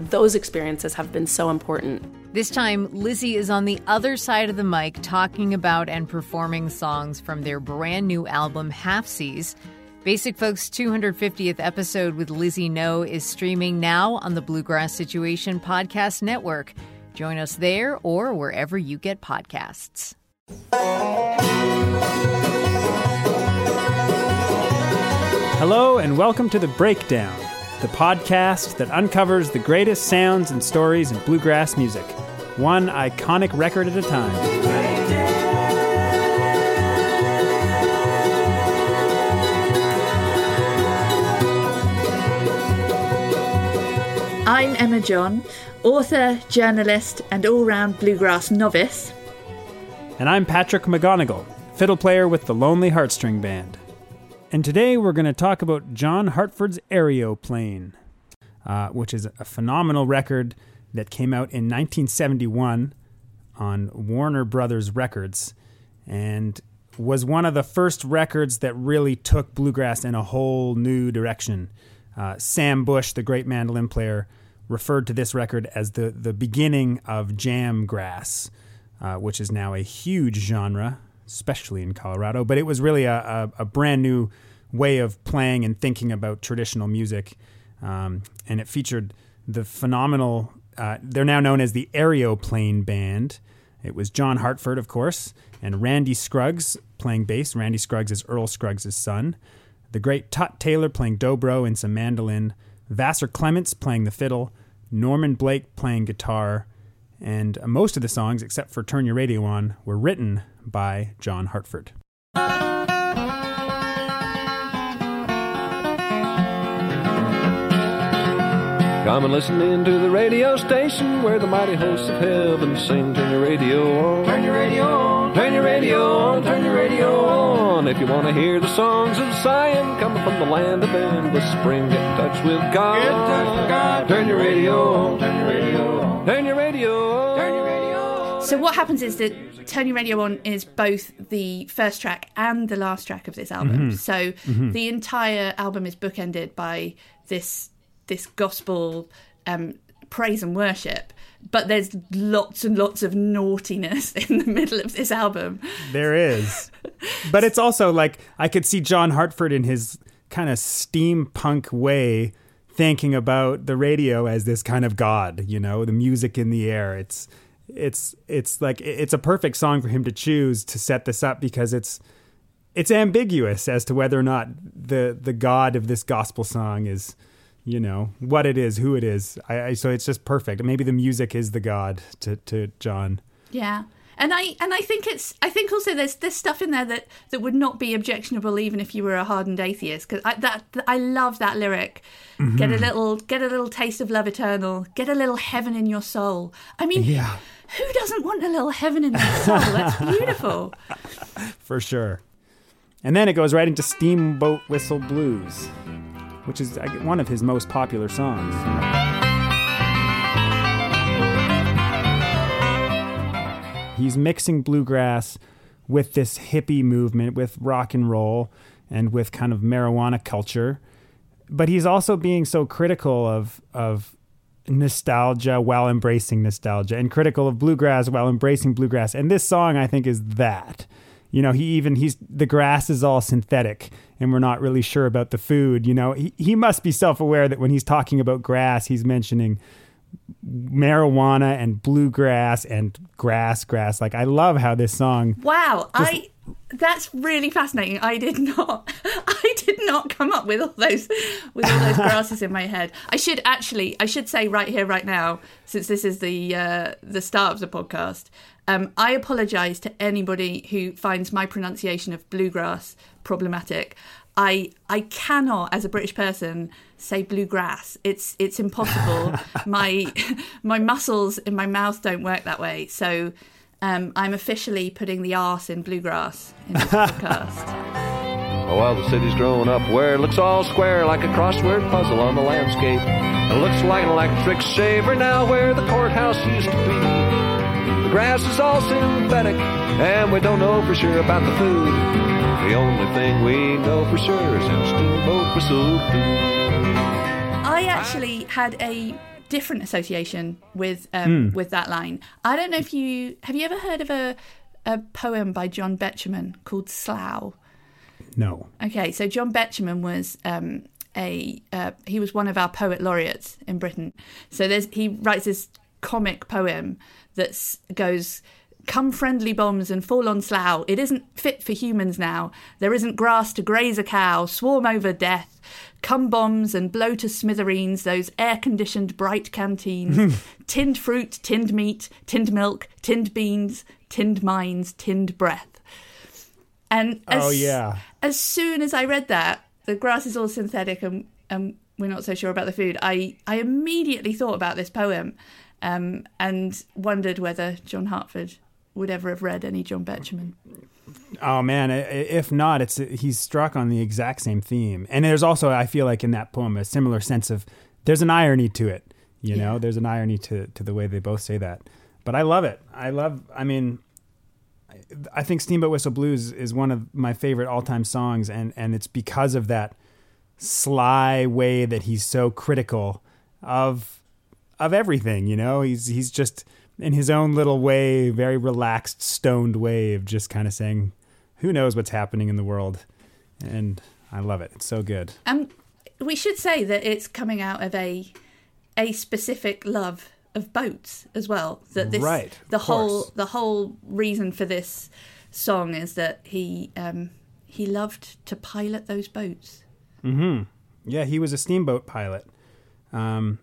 those experiences have been so important this time lizzie is on the other side of the mic talking about and performing songs from their brand new album Halfsies. Basic Folks 250th episode with Lizzie No is streaming now on the Bluegrass Situation Podcast Network. Join us there or wherever you get podcasts. Hello, and welcome to The Breakdown, the podcast that uncovers the greatest sounds and stories in bluegrass music, one iconic record at a time. I'm Emma John, author, journalist, and all round bluegrass novice. And I'm Patrick McGonigal, fiddle player with the Lonely Heartstring Band. And today we're going to talk about John Hartford's Aereo-Plain, uh, which is a phenomenal record that came out in 1971 on Warner Brothers Records and was one of the first records that really took bluegrass in a whole new direction. Uh, Sam Bush, the great mandolin player, referred to this record as the, the beginning of jam grass, uh, which is now a huge genre, especially in Colorado. But it was really a, a, a brand new way of playing and thinking about traditional music. Um, and it featured the phenomenal, uh, they're now known as the Aereo-Plain Band. It was John Hartford, of course, and Randy Scruggs playing bass. Randy Scruggs is Earl Scruggs' son. The great Tut Taylor playing dobro and some mandolin. Vassar Clements playing the fiddle, Norman Blake playing guitar, and most of the songs, except for Turn Your Radio On, were written by John Hartford. Come and listen in to the radio station where the mighty hosts of heaven sing. Turn your radio on. Turn your radio on. Turn your radio on. Turn your radio on. If you want to hear the songs of Zion coming from the land of endless spring, get in touch with God. Get in touch with God. Turn your radio on. Turn your radio on. Radio. Turn your radio. So what happens is that Turn Your Radio On is both the first track and the last track of this album. Mm-hmm. So mm-hmm. the entire album is bookended by this this gospel um, praise and worship, but there's lots and lots of naughtiness in the middle of this album. There is. but it's also like I could see John Hartford in his kind of steampunk way thinking about the radio as this kind of god, you know, the music in the air. It's it's it's like it's a perfect song for him to choose to set this up because it's it's ambiguous as to whether or not the the god of this gospel song is you know what it is, who it is. I, I, so it's just perfect. Maybe the music is the god to to John. Yeah, and I and I think it's I think also there's there's stuff in there that that would not be objectionable even if you were a hardened atheist because I that I love that lyric. Mm-hmm. Get a little get a little taste of love eternal. Get a little heaven in your soul. I mean, Yeah. who doesn't want a little heaven in their soul? That's beautiful. for sure. And then it goes right into Steamboat Whistle Blues, which is one of his most popular songs. He's mixing bluegrass with this hippie movement, with rock and roll, and with kind of marijuana culture. But he's also being so critical of of nostalgia while embracing nostalgia, and critical of bluegrass while embracing bluegrass. And this song, I think, is that. You know, he even he's the grass is all synthetic, and we're not really sure about the food. You know, he he must be self aware that when he's talking about grass, he's mentioning marijuana and bluegrass and grass grass like i love how this song Wow, I that's really fascinating. I did not I did not come up with all those with all those grasses in my head. I should actually I should say right here right now since this is the uh, the start of the podcast. Um, I apologize to anybody who finds my pronunciation of bluegrass problematic. I I cannot, as a British person, say bluegrass. It's it's impossible. my my muscles in my mouth don't work that way. So um, I'm officially putting the arse in bluegrass in this podcast. Oh, well, the city's grown up where it looks all square like a crossword puzzle on the landscape. It looks like an electric shaver now where the courthouse used to be. The grass is all synthetic, and we don't know for sure about the food. The only thing we know for sure is in Steamboat Whistle Blues. I actually had a different association with um, with that line. I don't know if you have you ever heard of a a poem by John Betjeman called Slough. no Okay, so John Betjeman was um, a uh, he was one of our poet laureates in Britain. So there's he writes this comic poem that goes. Come friendly bombs and fall on slough. It isn't fit for humans now. There isn't grass to graze a cow. Swarm over death. Come bombs and blow to smithereens those air conditioned bright canteens. tinned fruit, tinned meat, tinned milk, tinned beans, tinned mines, tinned breath. And as, Oh, yeah. as soon as I read that, the grass is all synthetic and, and we're not so sure about the food, I, I immediately thought about this poem um, and wondered whether John Hartford would ever have read any John Betjeman. Oh man, if not, it's he's struck on the exact same theme. And there's also, I feel like in that poem, a similar sense of there's an irony to it. You know, there's an irony to to the way they both say that. But I love it. I love. I mean, I- I think Steamboat Whistle Blues is one of my favorite all time songs, and and it's because of that sly way that he's so critical of of everything. You know, he's he's just in his own little way, very relaxed, stoned way of just kind of saying, "Who knows what's happening in the world?" And I love it. It's so good. And we should say that it's coming out of a a specific love of boats as well. That this Right, the whole course. the whole reason for this song is that he um, he loved to pilot those boats. Hmm. Yeah, he was a steamboat pilot. Um,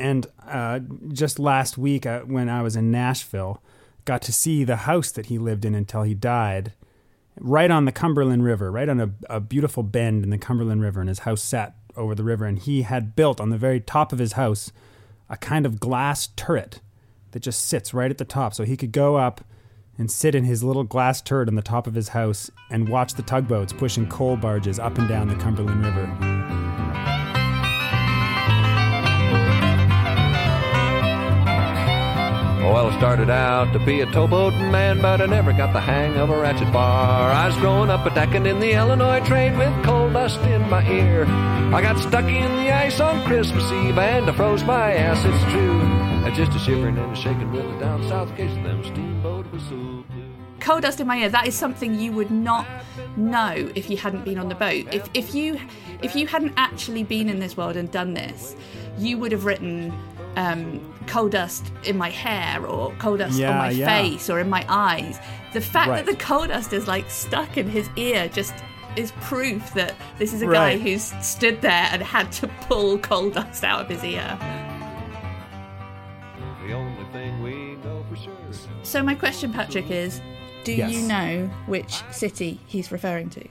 and uh, just last week, uh, when I was in Nashville, got to see the house that he lived in until he died, right on the Cumberland River, right on a, a beautiful bend in the Cumberland River. And his house sat over the river. And he had built on the very top of his house a kind of glass turret that just sits right at the top. So he could go up and sit in his little glass turret on the top of his house and watch the tugboats pushing coal barges up and down the Cumberland River. Well, I started out to be a towboat man, but I never got the hang of a ratchet bar. I was growing up a decking in the Illinois trade with coal dust in my ear. I got stuck in the ice on Christmas Eve and I froze my ass, it's true. I just a shivering and a shaking with down south case of them steamboat whistle coal dust in my ear that is something you would not know if you hadn't been on the boat if, if you if you hadn't actually been in this world and done this you would have written um, coal dust in my hair or coal dust on my yeah. face or in my eyes the fact Right. that the coal dust is like stuck in his ear just is proof that this is a guy who's stood there and had to pull coal dust out of his ear The only thing we know for sure. So my question, Patrick, is: Do Yes. you know which city he's referring to?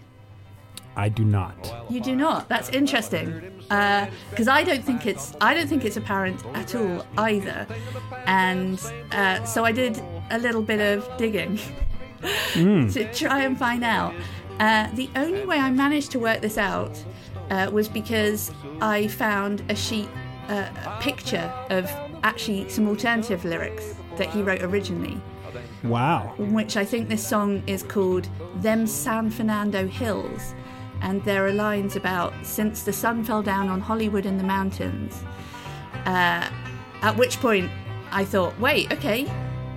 I do not. You do not. That's interesting, because I don't think it's I don't think it's apparent at all either, and uh, so I did a little bit of digging to try and find out. Uh, the only way I managed to work this out uh, was because I found a sheet, uh, a picture of actually some alternative lyrics that he wrote originally Wow. which I think this song is called Them San Fernando Hills. And there are lines about since the sun fell down on Hollywood in the mountains. Uh, at which point I thought, wait, okay,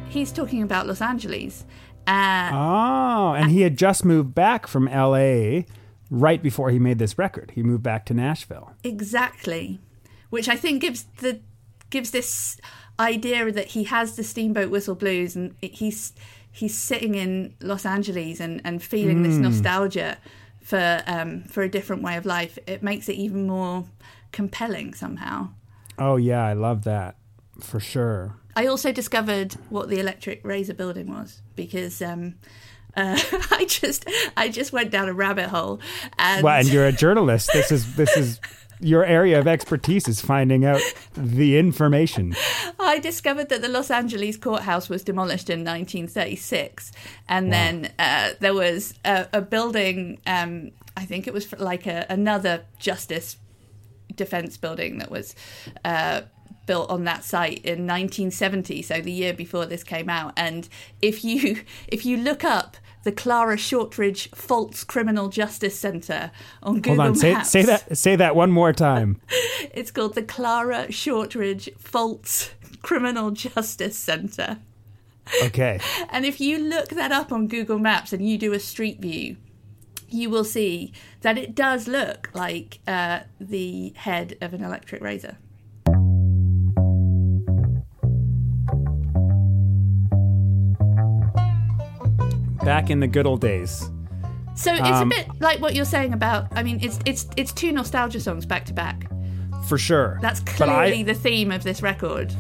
he's talking about Los Angeles. Uh, Oh, and he had just moved back from LA right before he made this record. He moved back to Nashville. exactly. Which I think gives the gives this idea that he has the steamboat whistle blues and he's he's sitting in Los Angeles and, and feeling this nostalgia for um, for a different way of life. It makes it even more compelling somehow. Oh, yeah, I love that for sure. I also discovered what the Electric Razor building was because um, uh, I just I just went down a rabbit hole and, Well, and you're a journalist. This is this is your area of expertise is finding out the information. I discovered that the Los Angeles courthouse was demolished in 1936, and then uh, there was a, a building. Um, I think it was like a, another justice defense building that was uh, built on that site in 1970. So the year before this came out. And if you if you look up the Clara Shortridge Foltz Criminal Justice Center on Google Maps. Hold on, say say that say that one more time. it's called the Clara Shortridge Foltz Criminal Justice Center. Okay. And if you look that up on Google Maps and you do a street view, you will see that it does look like uh, the head of an electric razor. Back in the good old days. So it's Um, a bit like what you're saying about. I mean, it's it's it's two nostalgia songs back to back. For sure. That's But I- clearly the theme of this record.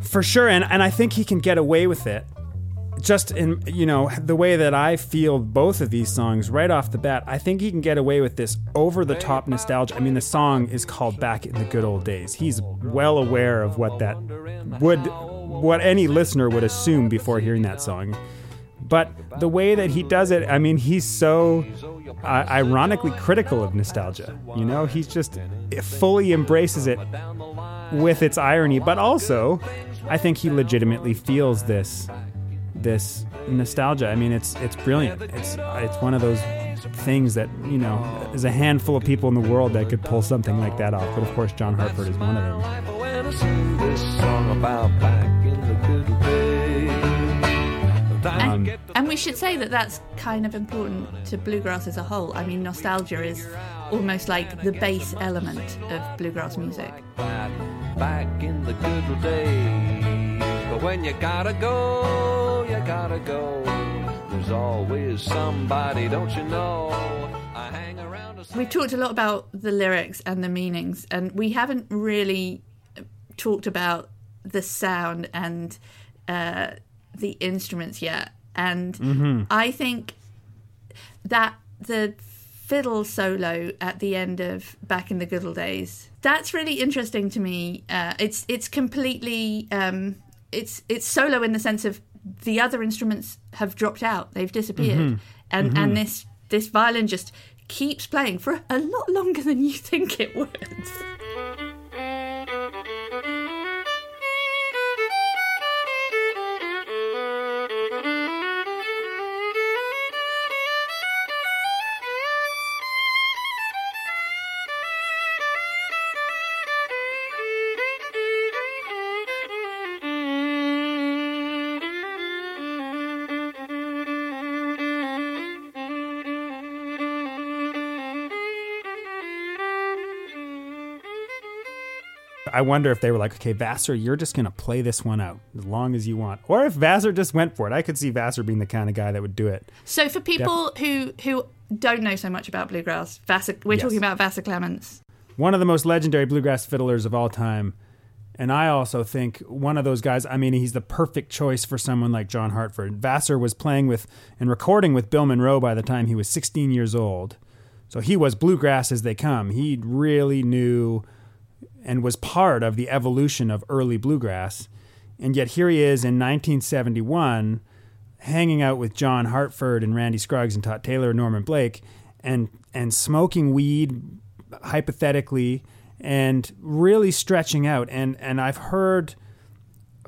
For sure, and and I think he can get away with it. Just in you know the way that I feel both of these songs right off the bat, I think he can get away with this over the top nostalgia. I mean, the song is called "Back in the Good Old Days." He's well aware of what that would, what any listener would assume before hearing that song. But the way that he does it, I mean, he's so uh, ironically critical of nostalgia. You know, he's just fully embraces it with its irony, but also I think he legitimately feels this this nostalgia. I mean, it's it's brilliant. It's it's one of those things that you know there's a handful of people in the world that could pull something like that off. But of course, John Hartford is one of them. And, we should say that that's kind of important to bluegrass as a whole. I mean, nostalgia is almost like the base element of bluegrass music. back, in the good old days. But when you gotta go, you gotta go. There's always somebody, don't you know? I hang around We've talked a lot about the lyrics and the meanings, and we haven't really talked about the sound and uh, the instruments yet. And I think that the fiddle solo at the end of Back in the Good Old Days that's really interesting to me. Uh, it's it's completely um, it's it's solo in the sense of the other instruments have dropped out, they've disappeared, and and this this violin just keeps playing for a lot longer than you think it would. I wonder if they were like, okay, Vassar, you're just going to play this one out as long as you want. Or if Vassar just went for it. I could see Vassar being the kind of guy that would do it. So for people who who don't know so much about bluegrass, Vassar, we're Yes. talking about Vassar Clements. One of the most legendary bluegrass fiddlers of all time. And I also think one of those guys, I mean, he's the perfect choice for someone like John Hartford. Vassar was playing with and recording with Bill Monroe by the time he was 16 years old. So he was bluegrass as they come. He really knew and was part of the evolution of early bluegrass. And yet here he is in 1971 hanging out with John Hartford and Randy Scruggs and Todd Taylor and Norman Blake and and smoking weed hypothetically and really stretching out and and I've heard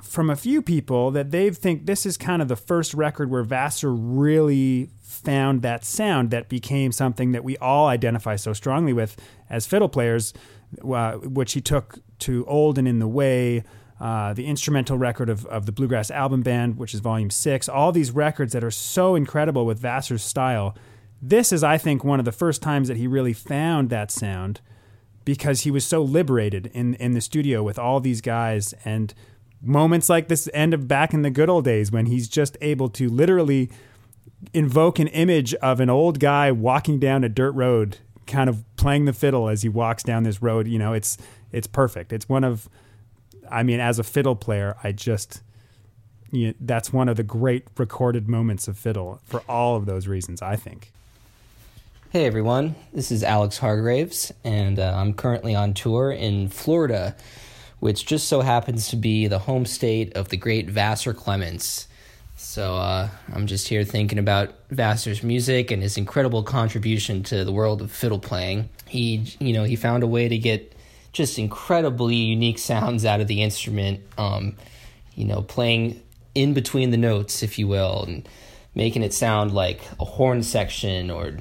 from a few people that they think this is kind of the first record where Vassar really found that sound that became something that we all identify so strongly with as fiddle players, uh, which he took to Old and in the Way, uh, the instrumental record of, of the Bluegrass Album Band, which is volume six, all these records that are so incredible with Vassar's style. This is, I think, one of the first times that he really found that sound because he was so liberated in, in the studio with all these guys and moments like this end of back in the good old days when he's just able to literally invoke an image of an old guy walking down a dirt road kind of playing the fiddle as he walks down this road you know it's it's perfect. It's one of i mean as a fiddle player i just you know, that's one of the great recorded moments of fiddle for all of those reasons i think. Hey everyone, this is Alex Hargreaves, and uh, I'm currently on tour in Florida, which just so happens to be the home state of the great Vassar Clements. So uh, I'm just here thinking about Vassar's music and his incredible contribution to the world of fiddle playing. He, you know, he found a way to get just incredibly unique sounds out of the instrument. Um, you know, playing in between the notes, if you will, and making it sound like a horn section or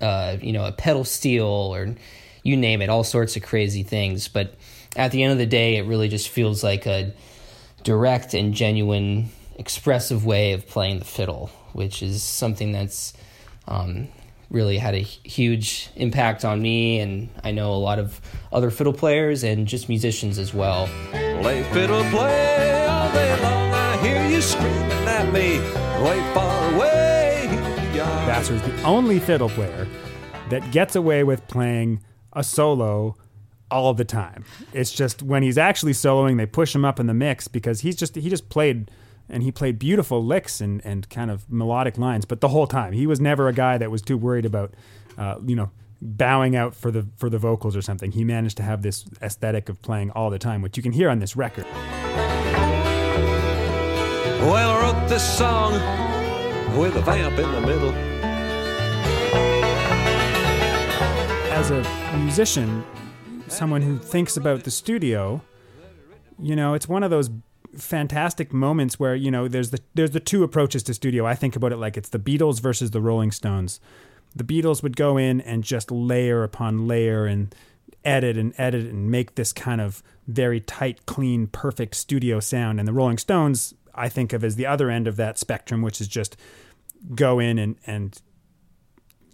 uh, you know, a pedal steel or you name it, all sorts of crazy things. But at the end of the day, it really just feels like a direct and genuine, expressive way of playing the fiddle, which is something that's um, really had a huge impact on me, and I know a lot of other fiddle players and just musicians as well. Play fiddle, play all day long. I hear you screaming at me, way far away. Vassar is the only fiddle player that gets away with playing a solo all the time. It's just when he's actually soloing, they push him up in the mix because he's just he just played and he played beautiful licks and, and kind of melodic lines, but the whole time he was never a guy that was too worried about, uh, you know, bowing out for the for the vocals or something. He managed to have this aesthetic of playing all the time, which you can hear on this record. Well, I wrote this song with a vamp in the middle. As a musician, someone who thinks about the studio, you know, it's one of those fantastic moments where you know there's the there's the two approaches to studio. I think about it like it's the Beatles versus the Rolling Stones. The Beatles would go in and just layer upon layer and edit and edit and make this kind of very tight, clean, perfect studio sound. And the Rolling Stones, I think of as the other end of that spectrum, which is just go in and and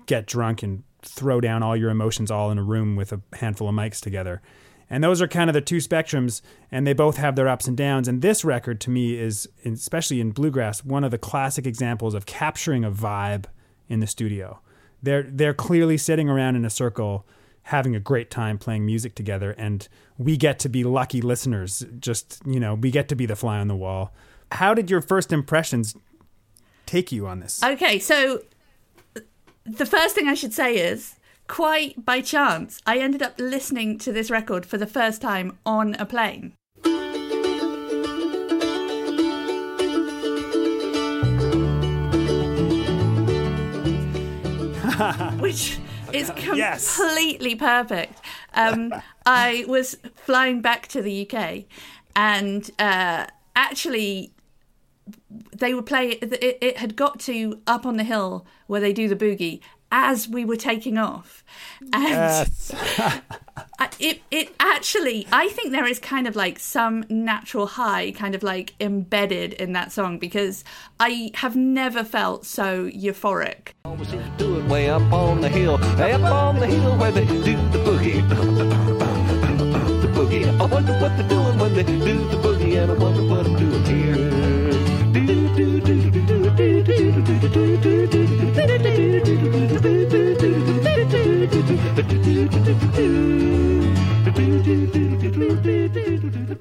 get drunk and throw down all your emotions all in a room with a handful of mics together. And those are kind of the two spectrums, and they both have their ups and downs. And this record, to me, is, especially in bluegrass, one of the classic examples of capturing a vibe in the studio. They're they're clearly sitting around in a circle, having a great time playing music together, and we get to be lucky listeners. Just you know, we get to be the fly on the wall. How did your first impressions take you on this? Okay, so the first thing I should say is quite by chance, I ended up listening to this record for the first time on a plane. Which is Yes. completely perfect. Um, I was flying back to the UK and uh, actually they would play it, it had got to up on the hill where they do the boogie as we were taking off and I- it it actually I think there is kind of like some natural high kind of like embedded in that song because I have never felt so euphoric Always seem to do it way up on the hill, way up on the hill where they do the boogie. the boogie. I wonder what they're doing when they do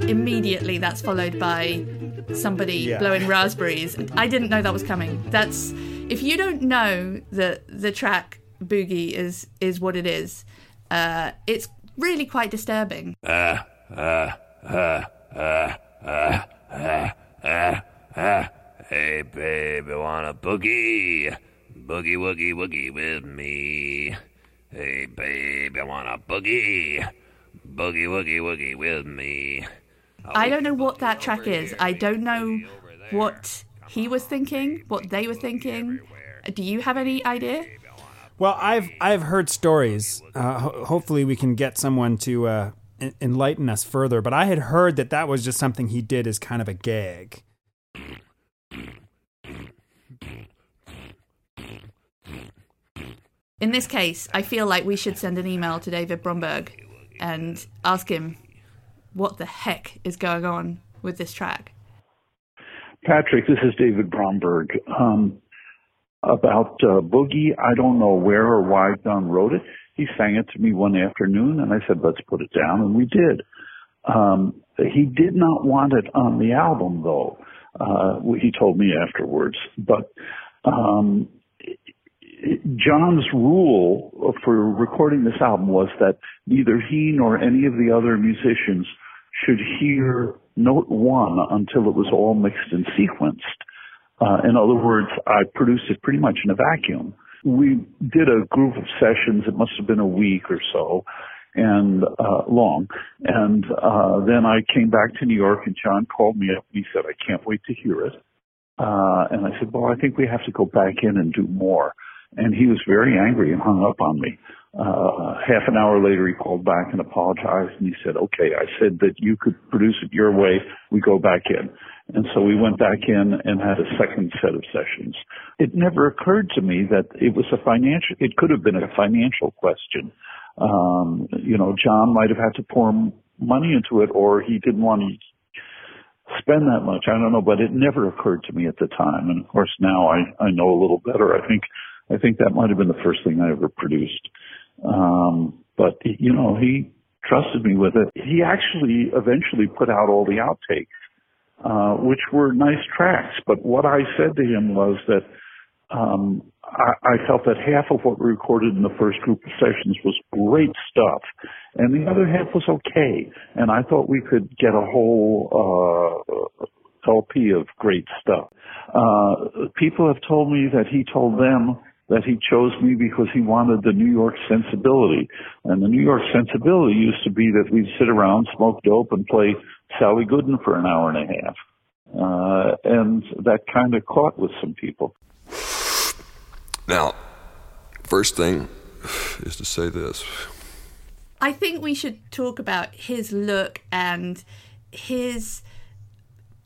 Immediately, that's followed by somebody Yeah. blowing raspberries. I didn't know that was coming. That's if you don't know that the track "Boogie" is is what it is, uh, it's really quite disturbing. Uh, uh, uh, hey, baby, wanna boogie? Boogie, woogie, woogie with me. Hey, baby, I wanna boogie? Boogie, woogie, woogie with me. I don't know what that track is. I don't know what he was thinking, what they were thinking. Do you have any idea? Well, I've I've heard stories. Uh, ho- hopefully, we can get someone to uh, en- enlighten us further. But I had heard that that was just something he did as kind of a gag. In this case, I feel like we should send an email to David Bromberg and ask him what the heck is going on with this track. Patrick, this is David Bromberg. Um, about uh, Boogie, I don't know where or why Don wrote it. He sang it to me one afternoon, and I said, let's put it down, and we did. Um, he did not want it on the album, though. Uh, he told me afterwards. But um, John's rule for recording this album was that neither he nor any of the other musicians should hear note one until it was all mixed and sequenced. Uh, in other words, I produced it pretty much in a vacuum. We did a group of sessions. It must have been a week or so and uh, long. And uh, then I came back to New York, and John called me up. and He said, "I can't wait to hear it." Uh, and I said, "Well, I think we have to go back in and do more." And he was very angry and hung up on me. Uh, half an hour later, he called back and apologized, and he said, "Okay, I said that you could produce it your way. We go back in." And so we went back in and had a second set of sessions. It never occurred to me that it was a financial, it could have been a financial question. Um, you know, John might have had to pour money into it or he didn't want to spend that much. I don't know, but it never occurred to me at the time. And of course now I, I know a little better. I think, I think that might have been the first thing I ever produced. Um, but you know, he trusted me with it. He actually eventually put out all the outtakes uh, which were nice tracks. But what I said to him was that um, I, I felt that half of what we recorded in the first group of sessions was great stuff, and the other half was okay. And I thought we could get a whole uh, LP of great stuff. Uh, people have told me that he told them that he chose me because he wanted the New York sensibility. And the New York sensibility used to be that we'd sit around, smoke dope, and play Sally Gooden for an hour and a half. Uh, and that kind of caught with some people. Now, first thing is to say this. I think we should talk about his look and his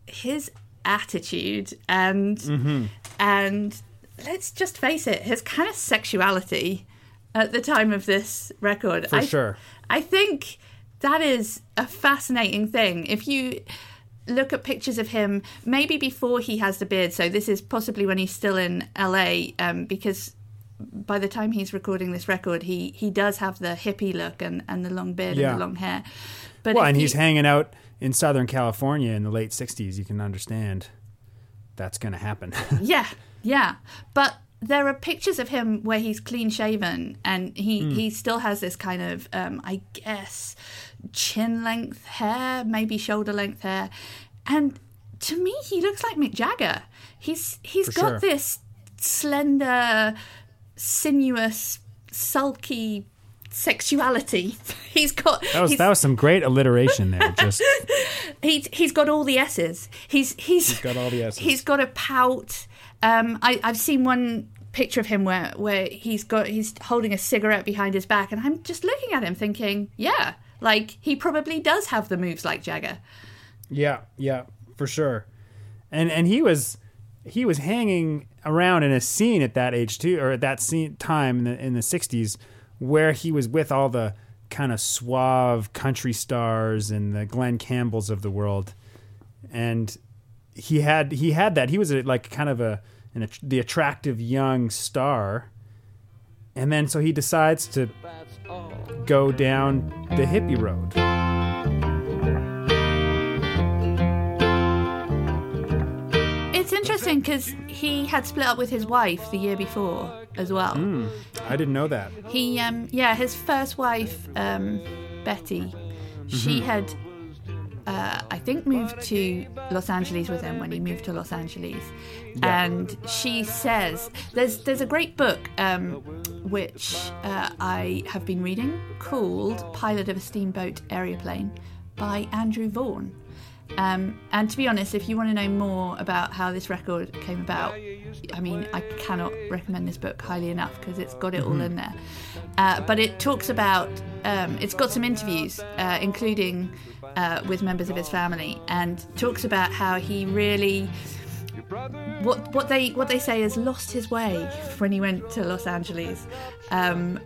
his attitude and and let's just face it, his kind of sexuality at the time of this record. For I, sure. I think that is a fascinating thing. If you look at pictures of him, maybe before he has the beard, so this is possibly when he's still in LA, um, because by the time he's recording this record, he, he does have the hippie look and, and the long beard Yeah. and the long hair. But Well, and you- he's hanging out in Southern California in the late '60s. You can understand that's going to happen. Yeah, yeah. But there are pictures of him where he's clean shaven and he, Hmm. he still has this kind of, um, I guess, chin length hair, maybe shoulder length hair. And to me, he looks like Mick Jagger. He's He's For got sure. this slender, sinuous, sulky sexuality. He's got. That was that was some great alliteration there. Just he's he's got all the S's. He's he's, He's got all the S's. He's got a pout. Um, I I've seen one picture of him where where he's got he's holding a cigarette behind his back, and I'm just looking at him thinking, yeah, like he probably does have the moves like Jagger. Yeah, yeah, for sure. And and he was he was hanging around in a scene at that age too, or at that scene time in the in the '60s, where he was with all the kind of suave country stars and the Glenn Campbells of the world, and he had he had that. He was a, like kind of a an, the attractive young star, and then so he decides to go down the hippie road. It's interesting because he had split up with his wife the year before as well. Mm, I didn't know that. He, um, yeah, his first wife, um, Betty, she mm-hmm. had uh, I think, moved to Los Angeles with him when he moved to Los Angeles, Yeah. and she says there's there's a great book um, which uh, I have been reading called Pilot of a Steamboat Aereo-Plain by Andrew Vaughan. Um, and to be honest, if you want to know more about how this record came about, I mean, I cannot recommend this book highly enough because it's got it all in there. Uh, but it talks about, um, it's got some interviews, uh, including uh, with members of his family, and talks about how he really. What, what they what they say is lost his way when he went to Los Angeles, um,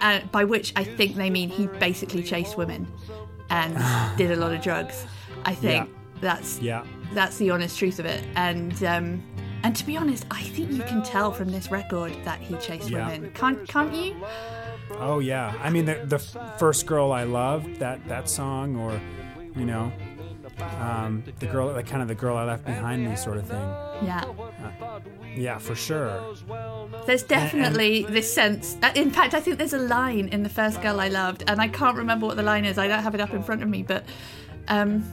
uh, by which I think they mean he basically chased women and did a lot of drugs. I think that's Yeah. that's the honest truth of it. And um, and to be honest, I think you can tell from this record that he chased Yeah. women. Can't can't you? Oh yeah. I mean, the the first girl I loved that that song, or you know, um, the girl, like kind of the girl I left behind me, sort of thing. Yeah. Yeah, for sure. There's definitely this sense. uh, In fact, I think there's a line in the first girl I loved, and I can't remember what the line is. I don't have it up in front of me, but um,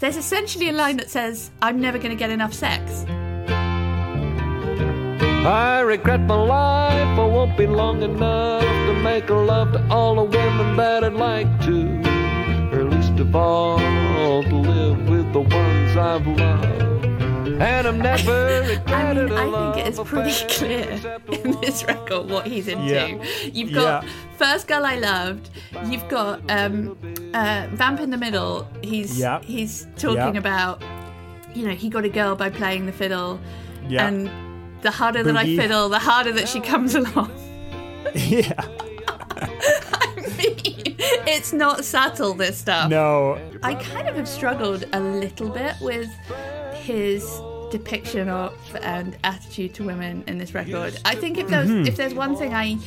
there's essentially a line that says, "I'm never going to get enough sex." I regret my life, I be long enough to make love to all the women that I'd like to. Or least of all, to live with the ones I've loved. And I'm never I regretted mean, a I love think it is pretty clear in this record what he's into. Yeah. You've got Yeah. First Girl I Loved. You've got um, uh, Vamp in the Middle. He's Yeah. he's talking Yeah. about, you know, he got a girl by playing the fiddle, Yeah. and the harder that I fiddle, the harder that she comes along. yeah. it's not subtle. This stuff. No. I kind of have struggled a little bit with his depiction of and attitude to women in this record. I think if there's if there's one thing I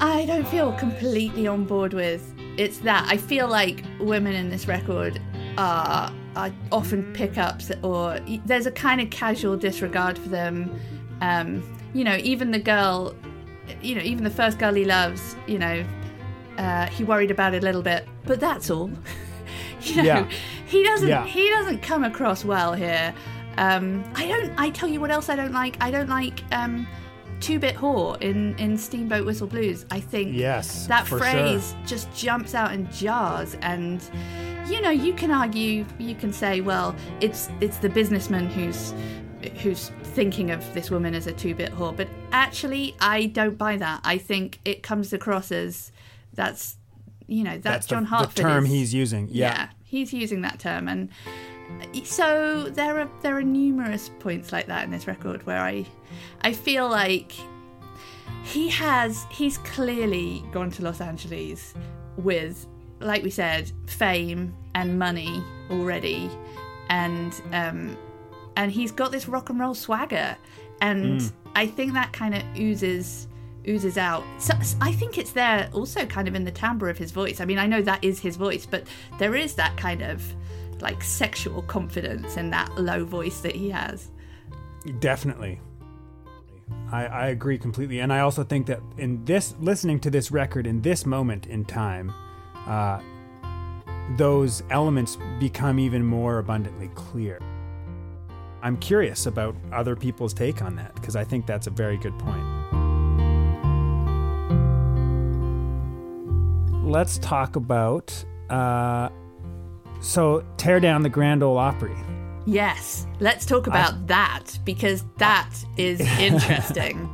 I don't feel completely on board with, it's that I feel like women in this record are are often pickups or there's a kind of casual disregard for them. Um, you know, even the girl, you know, even the first girl he loves, you know, uh, he worried about it a little bit, but that's all. you know, Yeah. he doesn't Yeah. he doesn't come across well here. Um, I don't. I tell you what else I don't like. I don't like um, two bit whore in in Steamboat Whistle Blues. I think Yes, that for phrase just jumps out and jars and. You know, you can argue, you can say, well, it's it's the businessman who's who's thinking of this woman as a two-bit whore, but actually, I don't buy that. I think it comes across as that's you know that's, That's John the, Hartford. the term is- he's using. Yeah. he's using that term, and so there are there are numerous points like that in this record where I I feel like he has he's clearly gone to Los Angeles with like we said fame and money already and um and he's got this rock and roll swagger and I think that kind of oozes oozes out so I think it's there also kind of in the timbre of his voice I mean I know that is his voice but there is that kind of like sexual confidence in that low voice that he has Definitely. I, I agree completely. And I also think that in this, listening to this record in this moment in time, uh, those elements become even more abundantly clear. I'm curious about other people's take on that because I think that's a very good point. Let's talk about. Uh, so, tear down the Grand Ole Opry. yes let's talk about that because that is interesting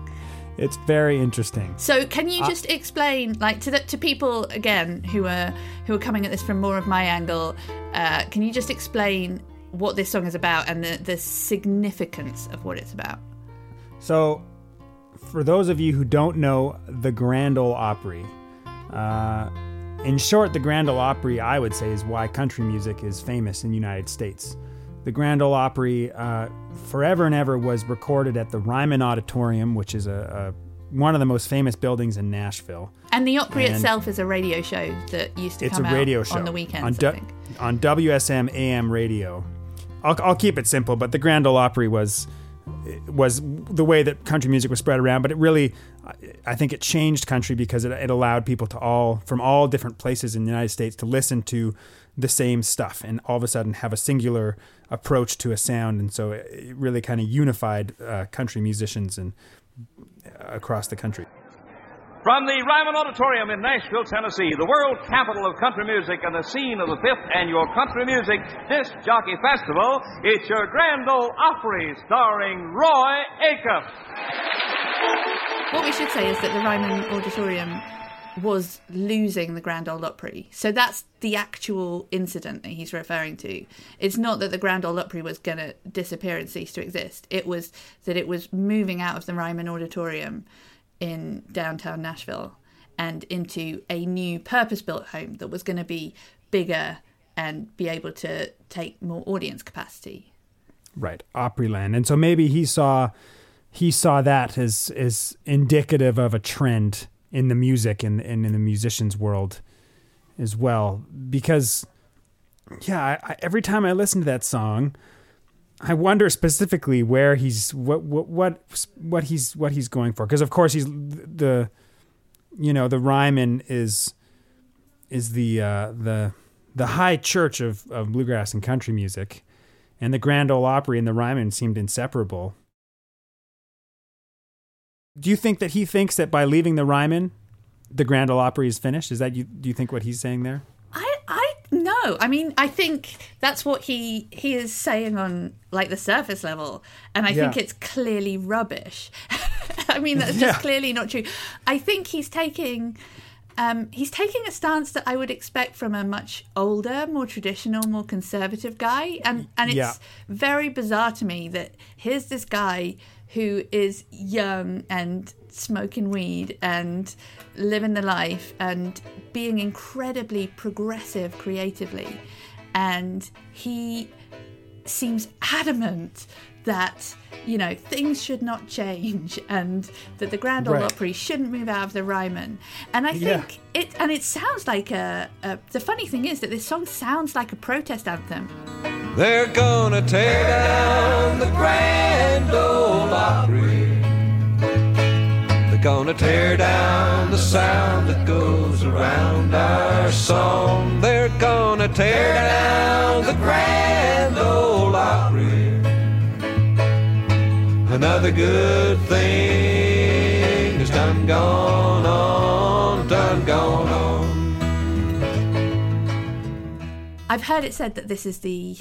It's very interesting. So, can you just explain, like, to the, to people again who are who are coming at this from more of my angle? Uh, can you just explain what this song is about and the the significance of what it's about? So, for those of you who don't know the Grand Ole Opry, uh, in short, the Grand Ole Opry, I would say, is why country music is famous in the United States. The Grand Ole Opry, uh, forever and ever, was recorded at the Ryman Auditorium, which is a, a one of the most famous buildings in Nashville. And the Opry And- itself is a radio show that used to It's come a radio out show on the weekends. on, du- on WSM AM radio, I'll, I'll keep it simple, but the Grand Ole Opry was was the way that country music was spread around. But it really, I think it changed country because it, it allowed people to all from all different places in the United States to listen to the same stuff and all of a sudden have a singular approach to a sound. And so it really kind of unified uh, country musicians and uh, across the country. From the Ryman Auditorium in Nashville, Tennessee, the world capital of country music and the scene of the fifth annual Country Music Disc Jockey Festival, it's your Grand Ole Opry starring Roy Acuff. What we should say is that the Ryman Auditorium was losing the Grand Ole Opry. So that's the actual incident that he's referring to. It's not that the Grand Ole Opry was going to disappear and cease to exist. It was that it was moving out of the Ryman Auditorium in downtown Nashville and into a new purpose built home that was going to be bigger and be able to take more audience capacity. Right, Opryland. And so maybe he saw he saw that as as indicative of a trend in the music and, and in the musicians world as well because yeah I, I, every time i listen to that song I wonder specifically where he's what what what what he's what he's going for because of course he's the you know the Ryman is is the uh, the the high church of, of bluegrass and country music, and the Grand Ole Opry and the Ryman seemed inseparable. Do you think that he thinks that by leaving the Ryman, the Grand Ole Opry is finished? Is that you? Do you think what he's saying there? No, I mean, I think that's what he he is saying on like the surface level, and I yeah. think it's clearly rubbish. I mean, that's just yeah. clearly not true. I think he's taking. Um, he's taking a stance that I would expect from a much older, more traditional, more conservative guy, and and it's yeah. very bizarre to me that here's this guy who is young and smoking weed and living the life and being incredibly progressive creatively. And he seems adamant that you know things should not change and that the Grand Ole right. Opry shouldn't move out of the Ryman. And I think yeah. it and it sounds like a, a. The funny thing is that this song sounds like a protest anthem. They're gonna tear down the Grand Ole Opry. They're gonna tear down the sound that goes around our song. They're gonna tear down the Grand Ole Opry. Another good thing is done gone on, done gone on. I've heard it said that this is the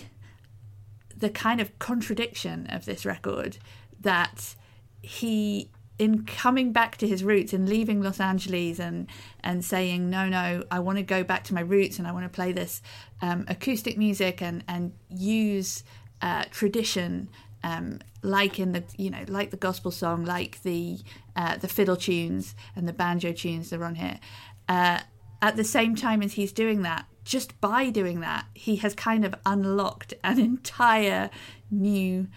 the kind of contradiction of this record that he in coming back to his roots and leaving Los Angeles and and saying no no I want to go back to my roots and I want to play this um, acoustic music and and use uh, tradition um, like in the you know like the gospel song like the uh, the fiddle tunes and the banjo tunes that are on here. Uh, at the same time as he's doing that just by doing that he has kind of unlocked an entire new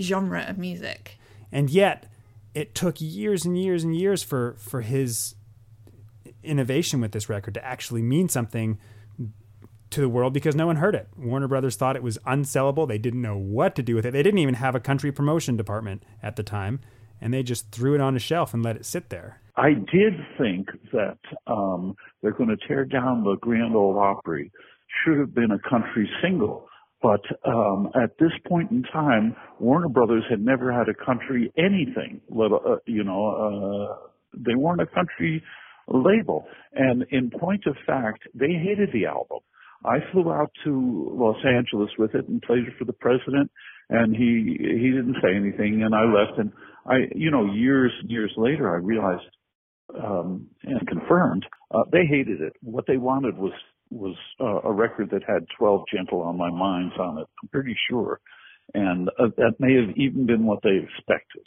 genre of music. And yet it took years and years and years for for his innovation with this record to actually mean something to the world because no one heard it. Warner Brothers thought it was unsellable. They didn't know what to do with it. They didn't even have a country promotion department at the time, and they just threw it on a shelf and let it sit there. I did think that um, they're going to tear down the Grand Ole Opry. Should have been a country single but um, at this point in time, Warner Brothers had never had a country anything. Let uh, you know, uh, they weren't a country label. And in point of fact, they hated the album. I flew out to Los Angeles with it and played it for the president, and he he didn't say anything, and I left. And I, you know, years years later, I realized um, and confirmed uh, they hated it. What they wanted was was uh, a record that had 12 Gentle on My Minds on it. I'm pretty sure. And uh, that may have even been what they expected.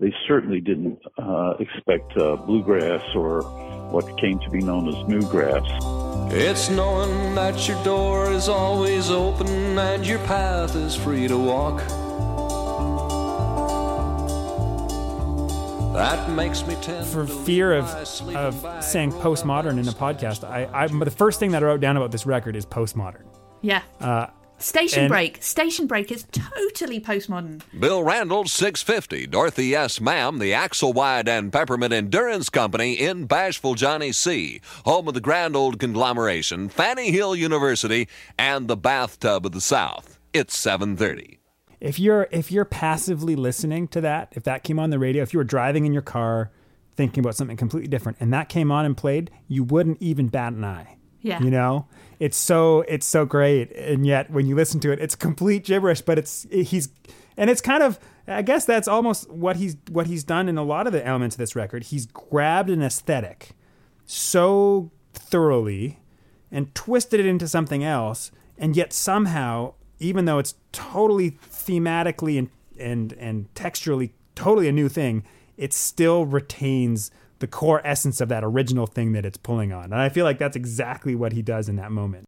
They certainly didn't uh, expect uh, bluegrass or what came to be known as newgrass. It's knowing that your door is always open and your path is free to walk. That makes me For fear of, of saying postmodern in a podcast, I, I the first thing that I wrote down about this record is postmodern. Yeah. Uh, Station And- Break. Station Break is totally postmodern. Bill Randall, 650. Dorothy S. Ma'am, the Axelwide and Peppermint Endurance Company in Bashful Johnny C., home of the grand old conglomeration, Fanny Hill University, and the bathtub of the South. It's 730. If you're if you're passively listening to that, if that came on the radio, if you were driving in your car thinking about something completely different and that came on and played, you wouldn't even bat an eye. Yeah. You know? It's so it's so great and yet when you listen to it it's complete gibberish, but it's he's and it's kind of I guess that's almost what he's what he's done in a lot of the elements of this record. He's grabbed an aesthetic so thoroughly and twisted it into something else and yet somehow even though it's totally thematically and and and texturally totally a new thing it still retains the core essence of that original thing that it's pulling on and i feel like that's exactly what he does in that moment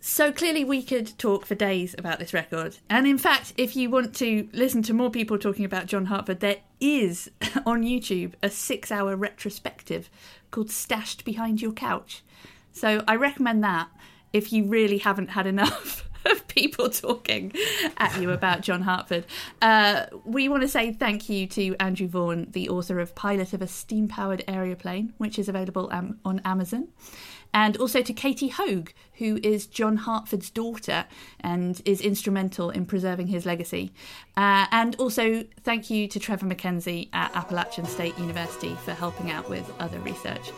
So clearly, we could talk for days about this record. And in fact, if you want to listen to more people talking about John Hartford, there is on YouTube a six hour retrospective called Stashed Behind Your Couch. So I recommend that if you really haven't had enough of people talking at you about John Hartford. Uh, we want to say thank you to Andrew Vaughan, the author of Pilot of a Steam Powered Aereo-Plain, which is available um, on Amazon. And also to Katie Hogue, who is John Hartford's daughter and is instrumental in preserving his legacy. Uh, and also thank you to Trevor McKenzie at Appalachian State University for helping out with other research.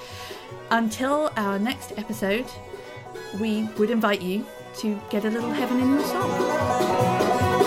Until our next episode, we would invite you to get a little heaven in your soul.